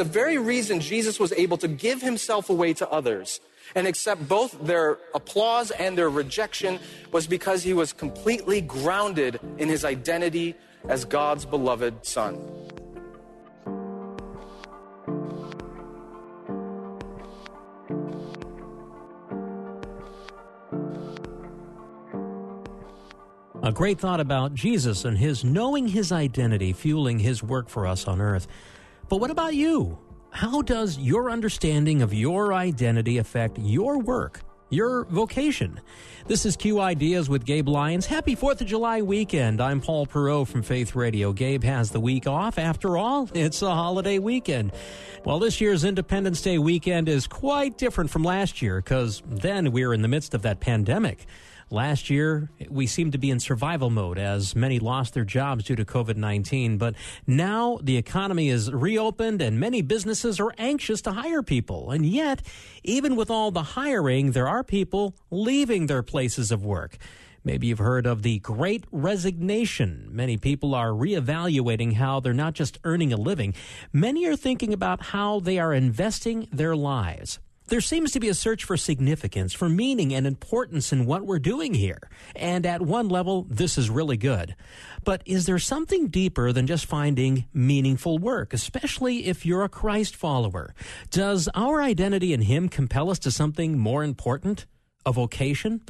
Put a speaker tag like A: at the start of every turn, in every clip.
A: The very reason Jesus was able to give himself away to others and accept both their applause and their rejection was because he was completely grounded in his identity as God's beloved Son.
B: A great thought about Jesus and his knowing his identity fueling his work for us on earth. But what about you? How does your understanding of your identity affect your work, your vocation? This is Q Ideas with Gabe Lyons. Happy 4th of July weekend. I'm Paul Perot from Faith Radio. Gabe has the week off. After all, it's a holiday weekend. Well, this year's Independence Day weekend is quite different from last year because then we were in the midst of that pandemic. Last year, we seemed to be in survival mode as many lost their jobs due to COVID 19. But now the economy is reopened and many businesses are anxious to hire people. And yet, even with all the hiring, there are people leaving their places of work. Maybe you've heard of the great resignation. Many people are reevaluating how they're not just earning a living, many are thinking about how they are investing their lives. There seems to be a search for significance, for meaning and importance in what we're doing here. And at one level, this is really good. But is there something deeper than just finding meaningful work, especially if you're a Christ follower? Does our identity in Him compel us to something more important? A vocation?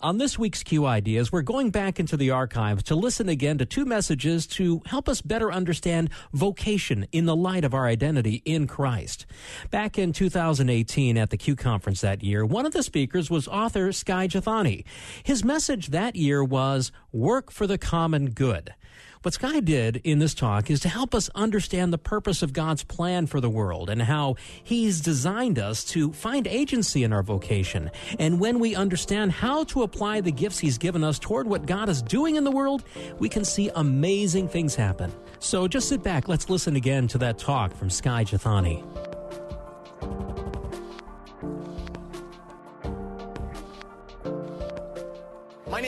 B: On this week's Q Ideas, we're going back into the archives to listen again to two messages to help us better understand vocation in the light of our identity in Christ. Back in 2018 at the Q conference that year, one of the speakers was author Sky Jethani. His message that year was work for the common good. What Sky did in this talk is to help us understand the purpose of God's plan for the world and how He's designed us to find agency in our vocation. And when we understand how to apply the gifts He's given us toward what God is doing in the world, we can see amazing things happen. So just sit back. Let's listen again to that talk from Sky Jethani.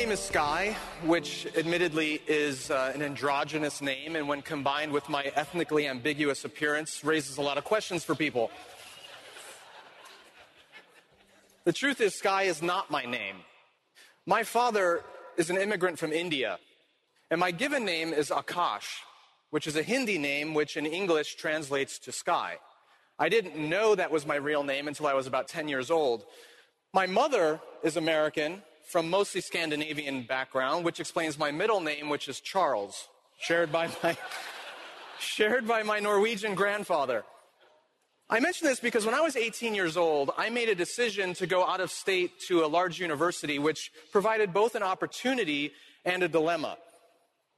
A: Name is Sky, which admittedly is uh, an androgynous name, and when combined with my ethnically ambiguous appearance, raises a lot of questions for people. The truth is, Sky is not my name. My father is an immigrant from India, and my given name is Akash, which is a Hindi name which in English translates to sky. I didn't know that was my real name until I was about 10 years old. My mother is American, from mostly Scandinavian background, which explains my middle name, which is Charles, shared by my, shared by my Norwegian grandfather. I mention this because when I was 18 years old, I made a decision to go out of state to a large university, which provided both an opportunity and a dilemma.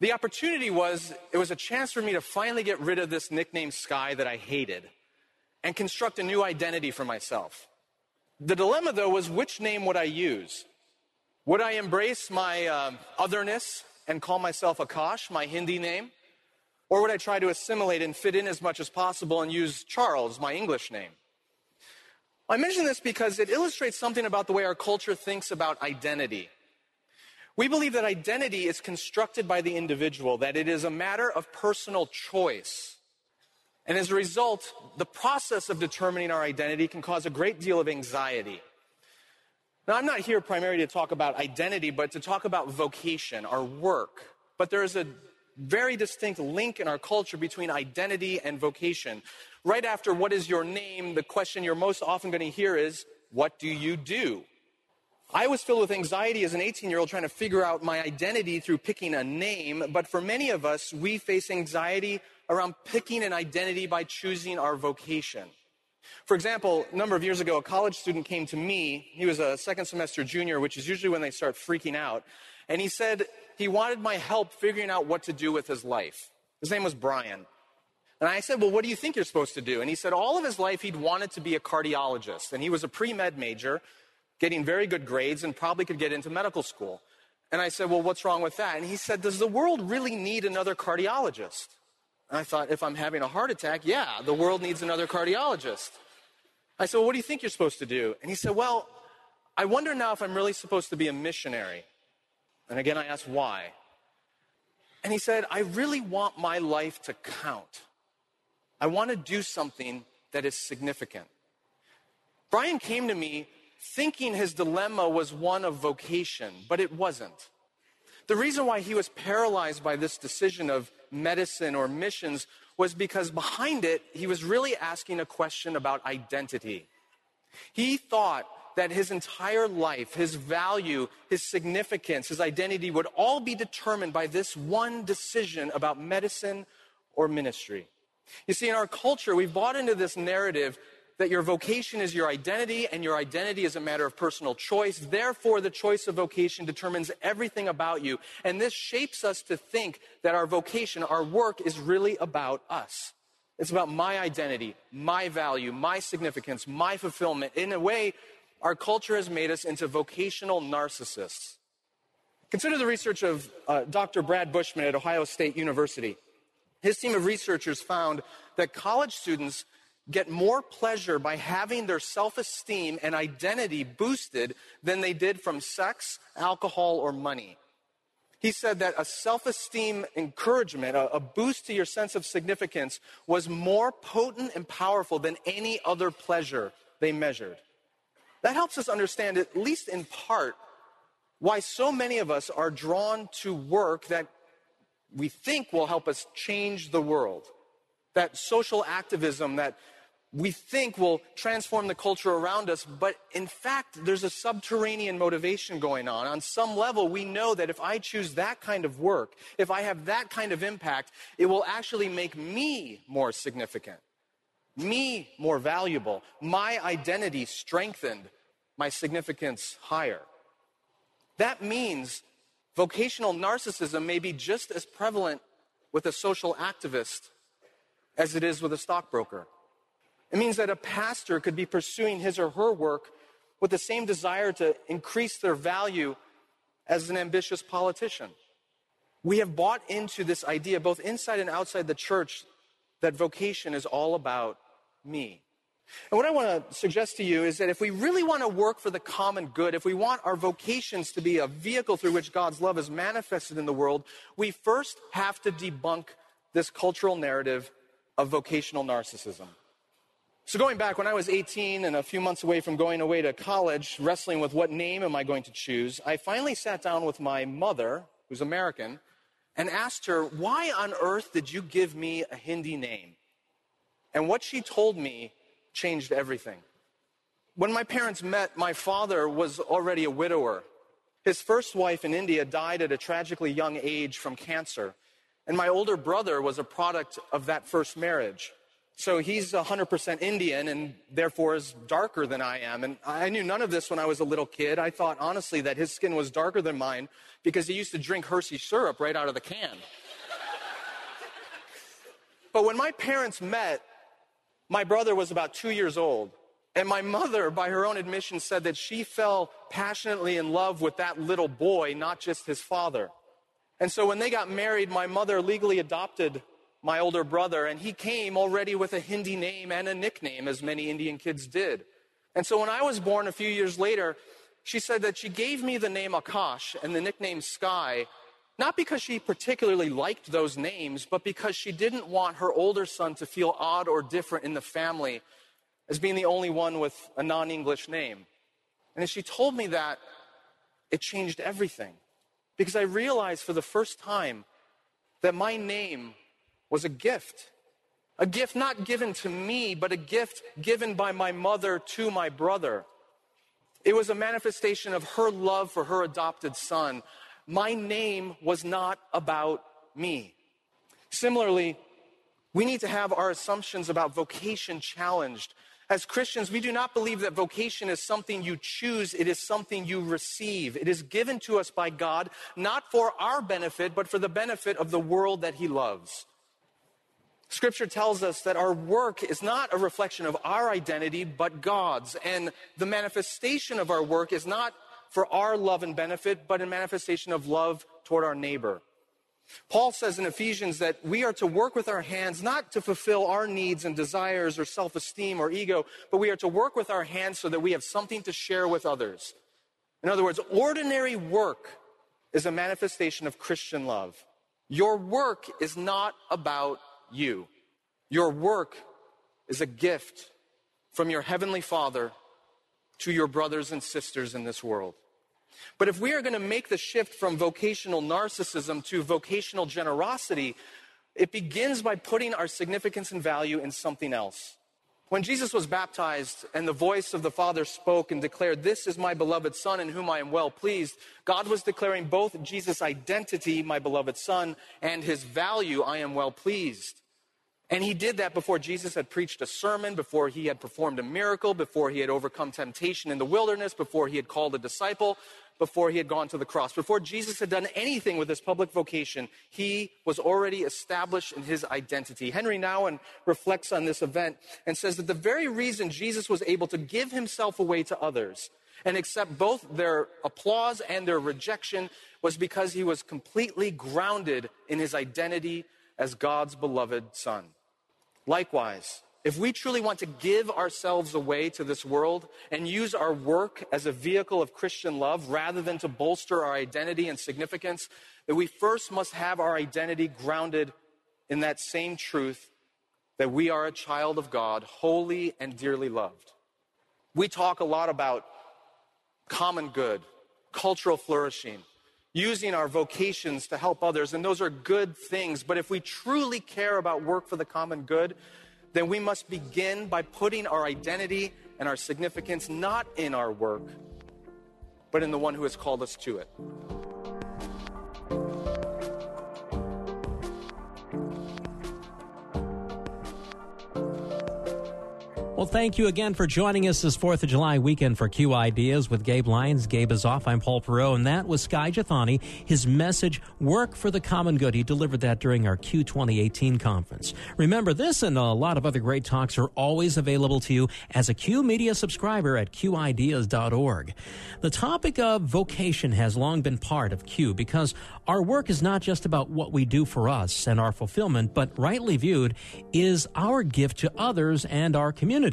A: The opportunity was it was a chance for me to finally get rid of this nickname Sky that I hated and construct a new identity for myself. The dilemma, though, was which name would I use? Would I embrace my uh, otherness and call myself Akash, my Hindi name? Or would I try to assimilate and fit in as much as possible and use Charles, my English name? I mention this because it illustrates something about the way our culture thinks about identity. We believe that identity is constructed by the individual, that it is a matter of personal choice. And as a result, the process of determining our identity can cause a great deal of anxiety. Now, I'm not here primarily to talk about identity, but to talk about vocation, our work. But there is a very distinct link in our culture between identity and vocation. Right after what is your name, the question you're most often going to hear is, what do you do? I was filled with anxiety as an 18 year old trying to figure out my identity through picking a name, but for many of us, we face anxiety around picking an identity by choosing our vocation. For example, a number of years ago, a college student came to me. He was a second semester junior, which is usually when they start freaking out. And he said he wanted my help figuring out what to do with his life. His name was Brian. And I said, Well, what do you think you're supposed to do? And he said, All of his life, he'd wanted to be a cardiologist. And he was a pre med major, getting very good grades, and probably could get into medical school. And I said, Well, what's wrong with that? And he said, Does the world really need another cardiologist? And I thought, If I'm having a heart attack, yeah, the world needs another cardiologist. I said, Well, what do you think you're supposed to do? And he said, Well, I wonder now if I'm really supposed to be a missionary. And again, I asked why. And he said, I really want my life to count. I want to do something that is significant. Brian came to me thinking his dilemma was one of vocation, but it wasn't. The reason why he was paralyzed by this decision of medicine or missions was because behind it, he was really asking a question about identity. He thought that his entire life, his value, his significance, his identity would all be determined by this one decision about medicine or ministry. You see, in our culture, we've bought into this narrative that your vocation is your identity and your identity is a matter of personal choice. Therefore, the choice of vocation determines everything about you. And this shapes us to think that our vocation, our work, is really about us. It's about my identity, my value, my significance, my fulfillment. In a way, our culture has made us into vocational narcissists. Consider the research of uh, Dr. Brad Bushman at Ohio State University. His team of researchers found that college students get more pleasure by having their self esteem and identity boosted than they did from sex, alcohol, or money. He said that a self esteem encouragement, a, boost to your sense of significance, was more potent and powerful than any other pleasure they measured. That helps us understand, at least in part, why so many of us are drawn to work that we think will help us change the world. That social activism that we think will transform the culture around us, but in fact, there's a subterranean motivation going on. On some level, we know that if I choose that kind of work, if I have that kind of impact, it will actually make me more significant, me more valuable, my identity strengthened, my significance higher. That means Vocational narcissism may be just as prevalent with a social activist as it is with a stockbroker. It means that a pastor could be pursuing his or her work with the same desire to increase their value as an ambitious politician. We have bought into this idea, both inside and outside the church, that vocation is all about me. And what I want to suggest to you is that if we really want to work for the common good, if we want our vocations to be a vehicle through which God's love is manifested in the world, we first have to debunk this cultural narrative of vocational narcissism. So, going back, when I was 18 and a few months away from going away to college, wrestling with what name am I going to choose, I finally sat down with my mother, who's American, and asked her, Why on earth did you give me a Hindi name? And what she told me changed everything. When my parents met, my father was already a widower. His first wife in India died at a tragically young age from cancer. And my older brother was a product of that first marriage. So he's 100% Indian and therefore is darker than I am. And I knew none of this when I was a little kid. I thought honestly that his skin was darker than mine because he used to drink Hershey syrup right out of the can. but when my parents met, my brother was about two years old. And my mother, by her own admission, said that she fell passionately in love with that little boy, not just his father. And so when they got married, my mother legally adopted my older brother, and he came already with a Hindi name and a nickname, as many Indian kids did. And so when I was born a few years later, she said that she gave me the name Akash and the nickname Sky not because she particularly liked those names, but because she didn't want her older son to feel odd or different in the family as being the only one with a non English name. And as she told me that, it changed everything. Because I realized for the first time that my name was a gift. A gift not given to me, but a gift given by my mother to my brother. It was a manifestation of her love for her adopted son, my name was not about me. Similarly, we need to have our assumptions about vocation challenged. As Christians, we do not believe that vocation is something you choose, it is something you receive. It is given to us by God, not for our benefit, but for the benefit of the world that He loves. Scripture tells us that our work is not a reflection of our identity, but God's. And the manifestation of our work is not for our love and benefit, but a manifestation of love toward our neighbor. Paul says in Ephesians that we are to work with our hands not to fulfill our needs and desires or self esteem or ego, but we are to work with our hands so that we have something to share with others. In other words, ordinary work is a manifestation of Christian love. Your work is not about you. Your work is a gift from your Heavenly Father to your brothers and sisters in this world. But if we are going to make the shift from vocational narcissism to vocational generosity, it begins by putting our significance and value in something else. When Jesus was baptized and the voice of the Father spoke and declared, This is my beloved Son in whom I am well pleased, God was declaring both Jesus' identity, my beloved Son, and his value, I am well pleased. And he did that before Jesus had preached a sermon, before he had performed a miracle, before he had overcome temptation in the wilderness, before he had called a disciple, before he had gone to the cross. Before Jesus had done anything with his public vocation, he was already established in his identity. Henri Nouwen reflects on this event and says that the very reason Jesus was able to give himself away to others and accept both their applause and their rejection was because he was completely grounded in his identity as God's beloved son. Likewise, if we truly want to give ourselves away to this world and use our work as a vehicle of Christian love rather than to bolster our identity and significance, that we first must have our identity grounded in that same truth that we are a child of God, holy and dearly loved. We talk a lot about common good, cultural flourishing, using our vocations to help others, and those are good things. But if we truly care about work for the common good, then we must begin by putting our identity and our significance not in our work, but in the one who has called us to it.
B: Well, thank you again for joining us this 4th of July weekend for Q Ideas with Gabe Lyons. Gabe is off. I'm Paul Perot, and that was Sky Jethani. His message, Work for the Common Good. He delivered that during our Q 2018 conference. Remember, this and a lot of other great talks are always available to you as a Q Media subscriber at QIdeas.org. The topic of vocation has long been part of Q because our work is not just about what we do for us and our fulfillment, but rightly viewed, is our gift to others and our community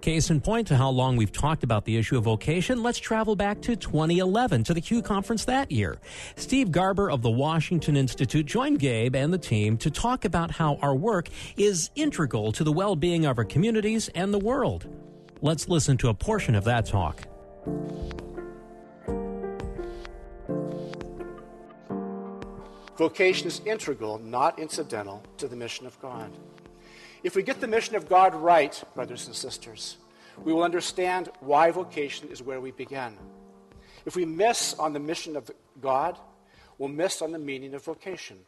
B: Case in point to how long we've talked about the issue of vocation, let's travel back to 2011 to the Q conference that year. Steve Garber of the Washington Institute joined Gabe and the team to talk about how our work is integral to the well being of our communities and the world. Let's listen to a portion of that talk.
C: Vocation is integral, not incidental, to the mission of God. If we get the mission of God right, brothers and sisters, we will understand why vocation is where we begin. If we miss on the mission of God, we'll miss on the meaning of vocation.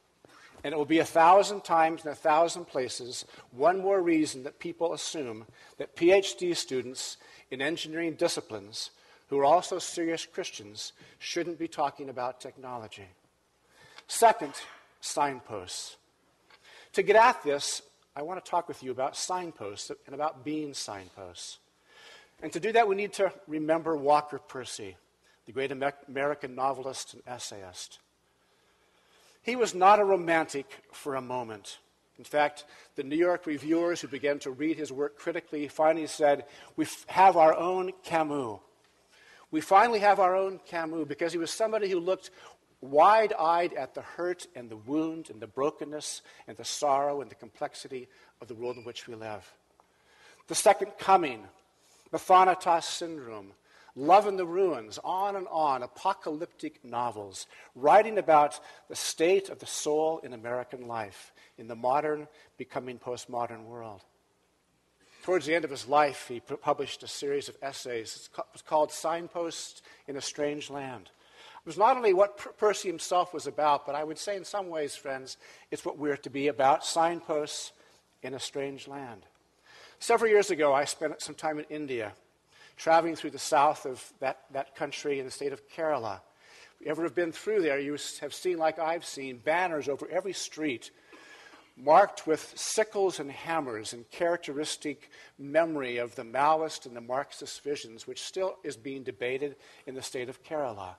C: And it will be a thousand times in a thousand places one more reason that people assume that PhD students in engineering disciplines who are also serious Christians shouldn't be talking about technology. Second, signposts. To get at this, I want to talk with you about signposts and about being signposts. And to do that, we need to remember Walker Percy, the great American novelist and essayist. He was not a romantic for a moment. In fact, the New York reviewers who began to read his work critically finally said, We have our own Camus. We finally have our own Camus because he was somebody who looked wide eyed at the hurt and the wound and the brokenness and the sorrow and the complexity of the world in which we live. The second coming, the Thanatos syndrome, Love in the Ruins, on and on, apocalyptic novels, writing about the state of the soul in American life in the modern, becoming postmodern world. Towards the end of his life, he published a series of essays. It was called Signposts in a Strange Land. It was not only what Percy himself was about, but I would say in some ways, friends, it's what we're to be about signposts in a strange land. Several years ago, I spent some time in India, traveling through the south of that, that country in the state of Kerala. If you ever have been through there, you have seen, like I've seen, banners over every street marked with sickles and hammers in characteristic memory of the Maoist and the Marxist visions, which still is being debated in the state of Kerala.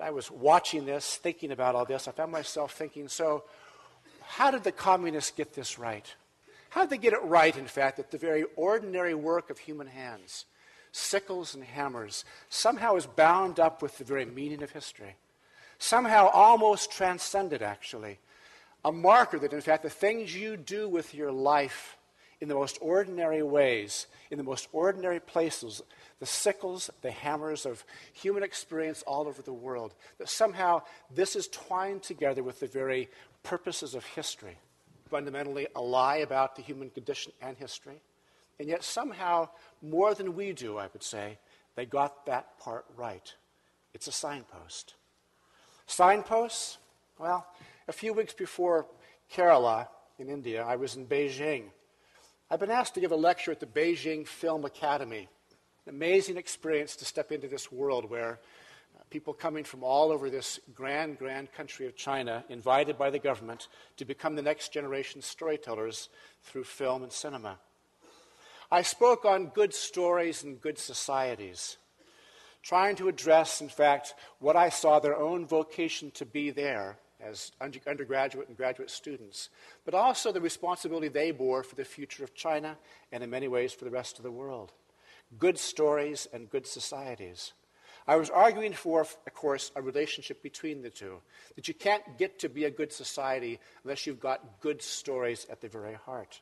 C: I was watching this, thinking about all this. I found myself thinking, so how did the communists get this right? How did they get it right, in fact, that the very ordinary work of human hands, sickles and hammers, somehow is bound up with the very meaning of history? Somehow almost transcended, actually. A marker that, in fact, the things you do with your life in the most ordinary ways, in the most ordinary places, the sickles, the hammers of human experience all over the world, that somehow this is twined together with the very purposes of history fundamentally a lie about the human condition and history. And yet, somehow, more than we do, I would say, they got that part right. It's a signpost. Signposts? Well, a few weeks before Kerala in India, I was in Beijing. I've been asked to give a lecture at the Beijing Film Academy. An amazing experience to step into this world where uh, people coming from all over this grand, grand country of China, invited by the government to become the next generation storytellers through film and cinema. I spoke on good stories and good societies, trying to address, in fact, what I saw their own vocation to be there as undergraduate and graduate students, but also the responsibility they bore for the future of China and in many ways for the rest of the world. Good stories and good societies. I was arguing for, of course, a relationship between the two. That you can't get to be a good society unless you've got good stories at the very heart.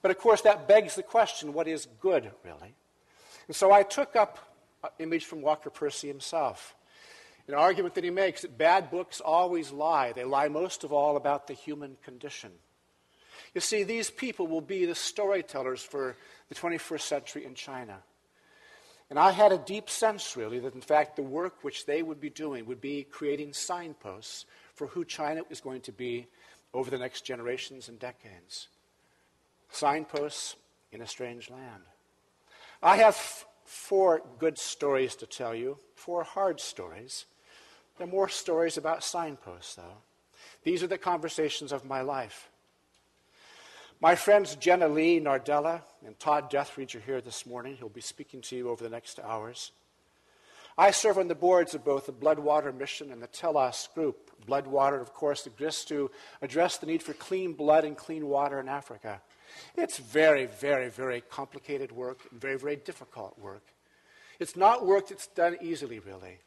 C: But of course, that begs the question what is good, really? And so I took up an image from Walker Percy himself. An argument that he makes that bad books always lie. They lie most of all about the human condition. You see, these people will be the storytellers for the 21st century in China. And I had a deep sense, really, that in fact the work which they would be doing would be creating signposts for who China is going to be over the next generations and decades. Signposts in a strange land. I have four good stories to tell you, four hard stories. There are more stories about signposts, though. These are the conversations of my life. My friends Jenna Lee Nardella and Todd Deatherage are here this morning. He'll be speaking to you over the next hours. I serve on the boards of both the Bloodwater Mission and the Telos Group. Bloodwater, of course, exists to address the need for clean blood and clean water in Africa. It's very, very, very complicated work very, very difficult work. It's not work that's done easily, really.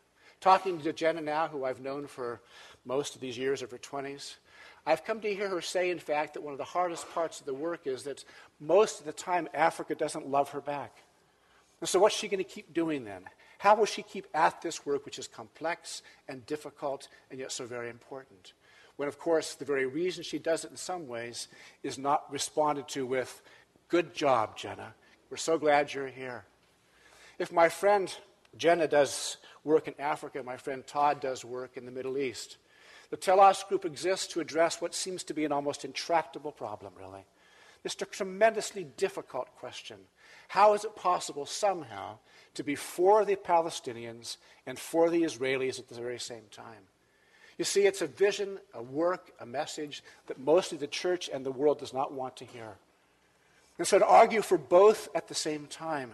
C: Talking to Jenna now, who I've known for most of these years of her 20s, I've come to hear her say, in fact, that one of the hardest parts of the work is that most of the time Africa doesn't love her back. And so, what's she going to keep doing then? How will she keep at this work, which is complex and difficult and yet so very important? When, of course, the very reason she does it in some ways is not responded to with, Good job, Jenna. We're so glad you're here. If my friend Jenna does work in Africa, my friend Todd does work in the Middle East, the Telos Group exists to address what seems to be an almost intractable problem, really. It's a tremendously difficult question. How is it possible somehow to be for the Palestinians and for the Israelis at the very same time? You see, it's a vision, a work, a message that mostly the church and the world does not want to hear. And so to argue for both at the same time,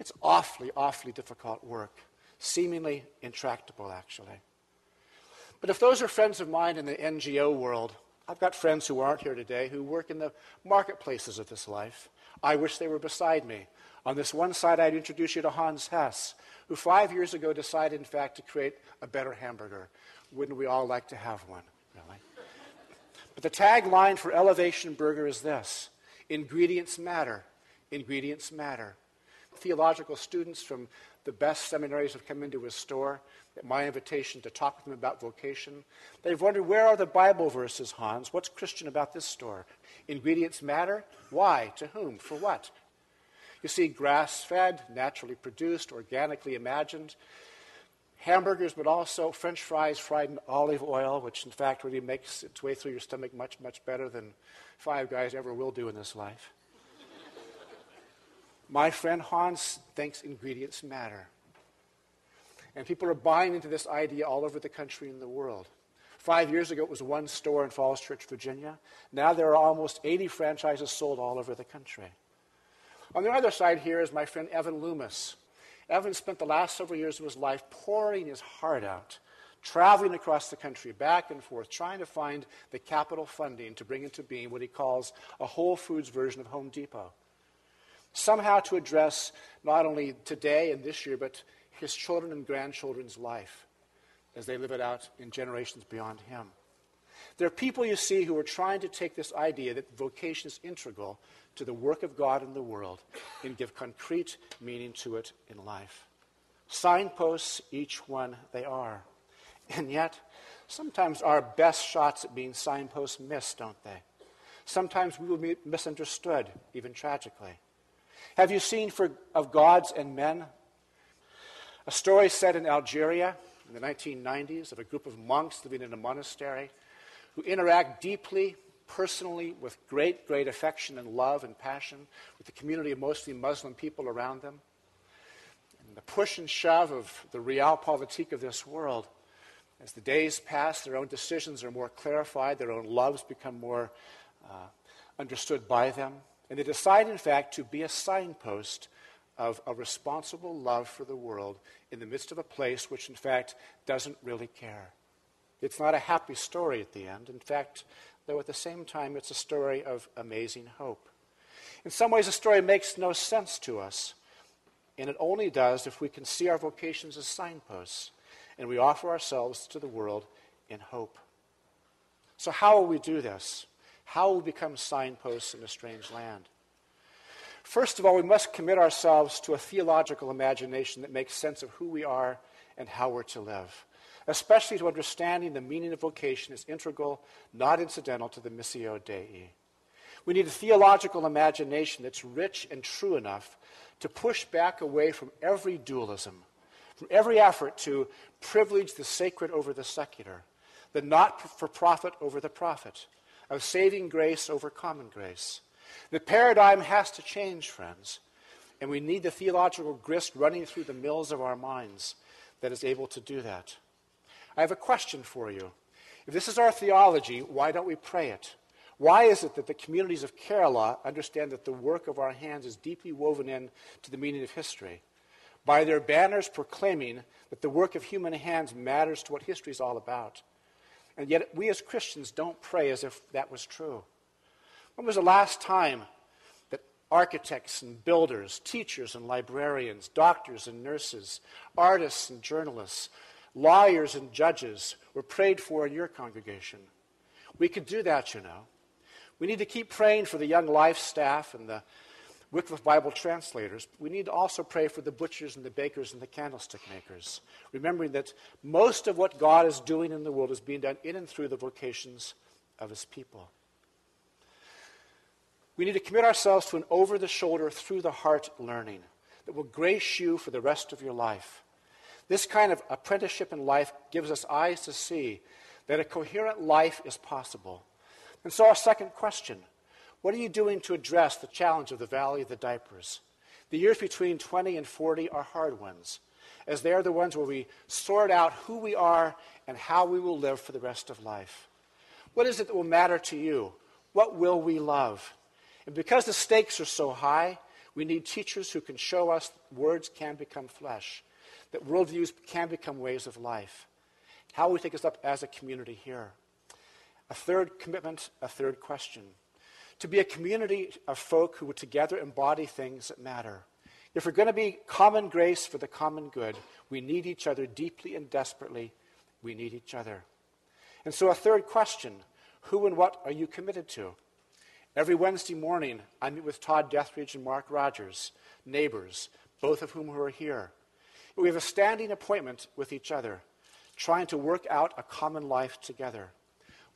C: it's awfully, awfully difficult work, seemingly intractable, actually. But if those are friends of mine in the NGO world, I've got friends who aren't here today who work in the marketplaces of this life. I wish they were beside me. On this one side, I'd introduce you to Hans Hess, who five years ago decided, in fact, to create a better hamburger. Wouldn't we all like to have one, really? But the tagline for Elevation Burger is this Ingredients matter. Ingredients matter. Theological students from the best seminaries have come into his store at my invitation to talk with them about vocation. They've wondered where are the Bible verses, Hans? What's Christian about this store? Ingredients matter? Why? To whom? For what? You see, grass fed, naturally produced, organically imagined. Hamburgers, but also French fries fried in olive oil, which in fact really makes its way through your stomach much, much better than Five Guys ever will do in this life. My friend Hans thinks ingredients matter. And people are buying into this idea all over the country and the world. Five years ago, it was one store in Falls Church, Virginia. Now there are almost 80 franchises sold all over the country. On the other side here is my friend Evan Loomis. Evan spent the last several years of his life pouring his heart out, traveling across the country, back and forth, trying to find the capital funding to bring into being what he calls a Whole Foods version of Home Depot. Somehow to address not only today and this year, but his children and grandchildren's life as they live it out in generations beyond him. There are people you see who are trying to take this idea that vocation is integral to the work of God in the world and give concrete meaning to it in life. Signposts, each one they are. And yet, sometimes our best shots at being signposts miss, don't they? Sometimes we will be misunderstood, even tragically. Have you seen for, of gods and men? A story set in Algeria in the 1990s of a group of monks living in a monastery who interact deeply, personally, with great, great affection and love and passion with the community of mostly Muslim people around them. And the push and shove of the realpolitik of this world, as the days pass, their own decisions are more clarified, their own loves become more uh, understood by them. And they decide, in fact, to be a signpost of a responsible love for the world in the midst of a place which, in fact, doesn't really care. It's not a happy story at the end. In fact, though at the same time, it's a story of amazing hope. In some ways, the story makes no sense to us, and it only does if we can see our vocations as signposts and we offer ourselves to the world in hope. So, how will we do this? How we become signposts in a strange land? First of all, we must commit ourselves to a theological imagination that makes sense of who we are and how we're to live, especially to understanding the meaning of vocation is integral, not incidental to the Missio Dei. We need a theological imagination that's rich and true enough to push back away from every dualism, from every effort to privilege the sacred over the secular, the not for profit over the profit, of saving grace over common grace the paradigm has to change, friends, and we need the theological grist running through the mills of our minds that is able to do that. I have a question for you. If this is our theology, why don't we pray it? Why is it that the communities of Kerala understand that the work of our hands is deeply woven in to the meaning of history? By their banners proclaiming that the work of human hands matters to what history is all about. And yet, we as Christians don't pray as if that was true. When was the last time that architects and builders, teachers and librarians, doctors and nurses, artists and journalists, lawyers and judges were prayed for in your congregation? We could do that, you know. We need to keep praying for the young life staff and the Wycliffe Bible translators. We need to also pray for the butchers and the bakers and the candlestick makers, remembering that most of what God is doing in the world is being done in and through the vocations of his people. We need to commit ourselves to an over the shoulder, through the heart learning that will grace you for the rest of your life. This kind of apprenticeship in life gives us eyes to see that a coherent life is possible. And so, our second question what are you doing to address the challenge of the valley of the diapers? The years between 20 and 40 are hard ones, as they are the ones where we sort out who we are and how we will live for the rest of life. What is it that will matter to you? What will we love? And because the stakes are so high, we need teachers who can show us that words can become flesh, that worldviews can become ways of life. How will we take this up as a community here? A third commitment, a third question. To be a community of folk who would together embody things that matter. If we're going to be common grace for the common good, we need each other deeply and desperately. We need each other. And so, a third question who and what are you committed to? Every Wednesday morning, I meet with Todd Deatherage and Mark Rogers, neighbors, both of whom are here. We have a standing appointment with each other, trying to work out a common life together.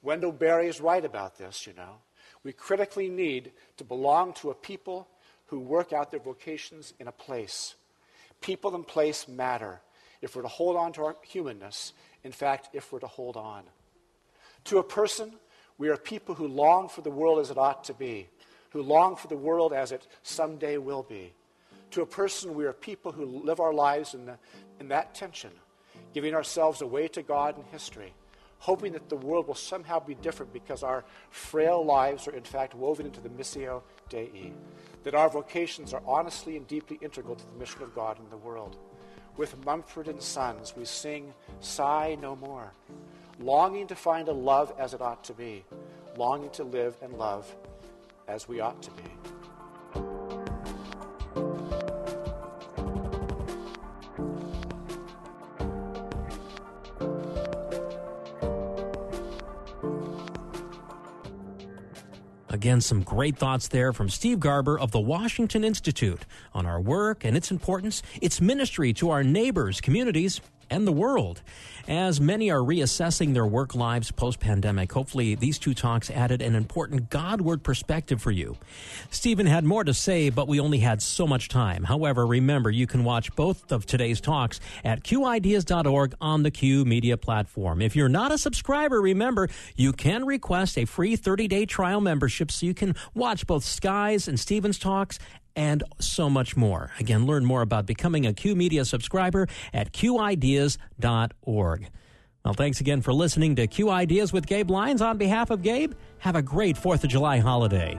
C: Wendell Berry is right about this, you know. We critically need to belong to a people who work out their vocations in a place. People and place matter if we're to hold on to our humanness, in fact, if we're to hold on. To a person, we are people who long for the world as it ought to be, who long for the world as it someday will be. To a person, we are people who live our lives in, the, in that tension, giving ourselves away to God and history, hoping that the world will somehow be different because our frail lives are in fact woven into the Missio Dei, that our vocations are honestly and deeply integral to the mission of God in the world. With Mumford and Sons, we sing Sigh No More, longing to find a love as it ought to be, longing to live and love as we ought to be.
B: Again, some great thoughts there from Steve Garber of the Washington Institute on our work and its importance, its ministry to our neighbors, communities, and the world. As many are reassessing their work lives post pandemic, hopefully these two talks added an important Godward perspective for you. Stephen had more to say, but we only had so much time. However, remember you can watch both of today's talks at qideas.org on the Q Media platform. If you're not a subscriber, remember you can request a free 30 day trial membership so you can watch both Sky's and Stephen's talks and so much more. Again, learn more about becoming a Q Media subscriber at qideas.org. Well, thanks again for listening to Q Ideas with Gabe Lyons. On behalf of Gabe, have a great 4th of July holiday.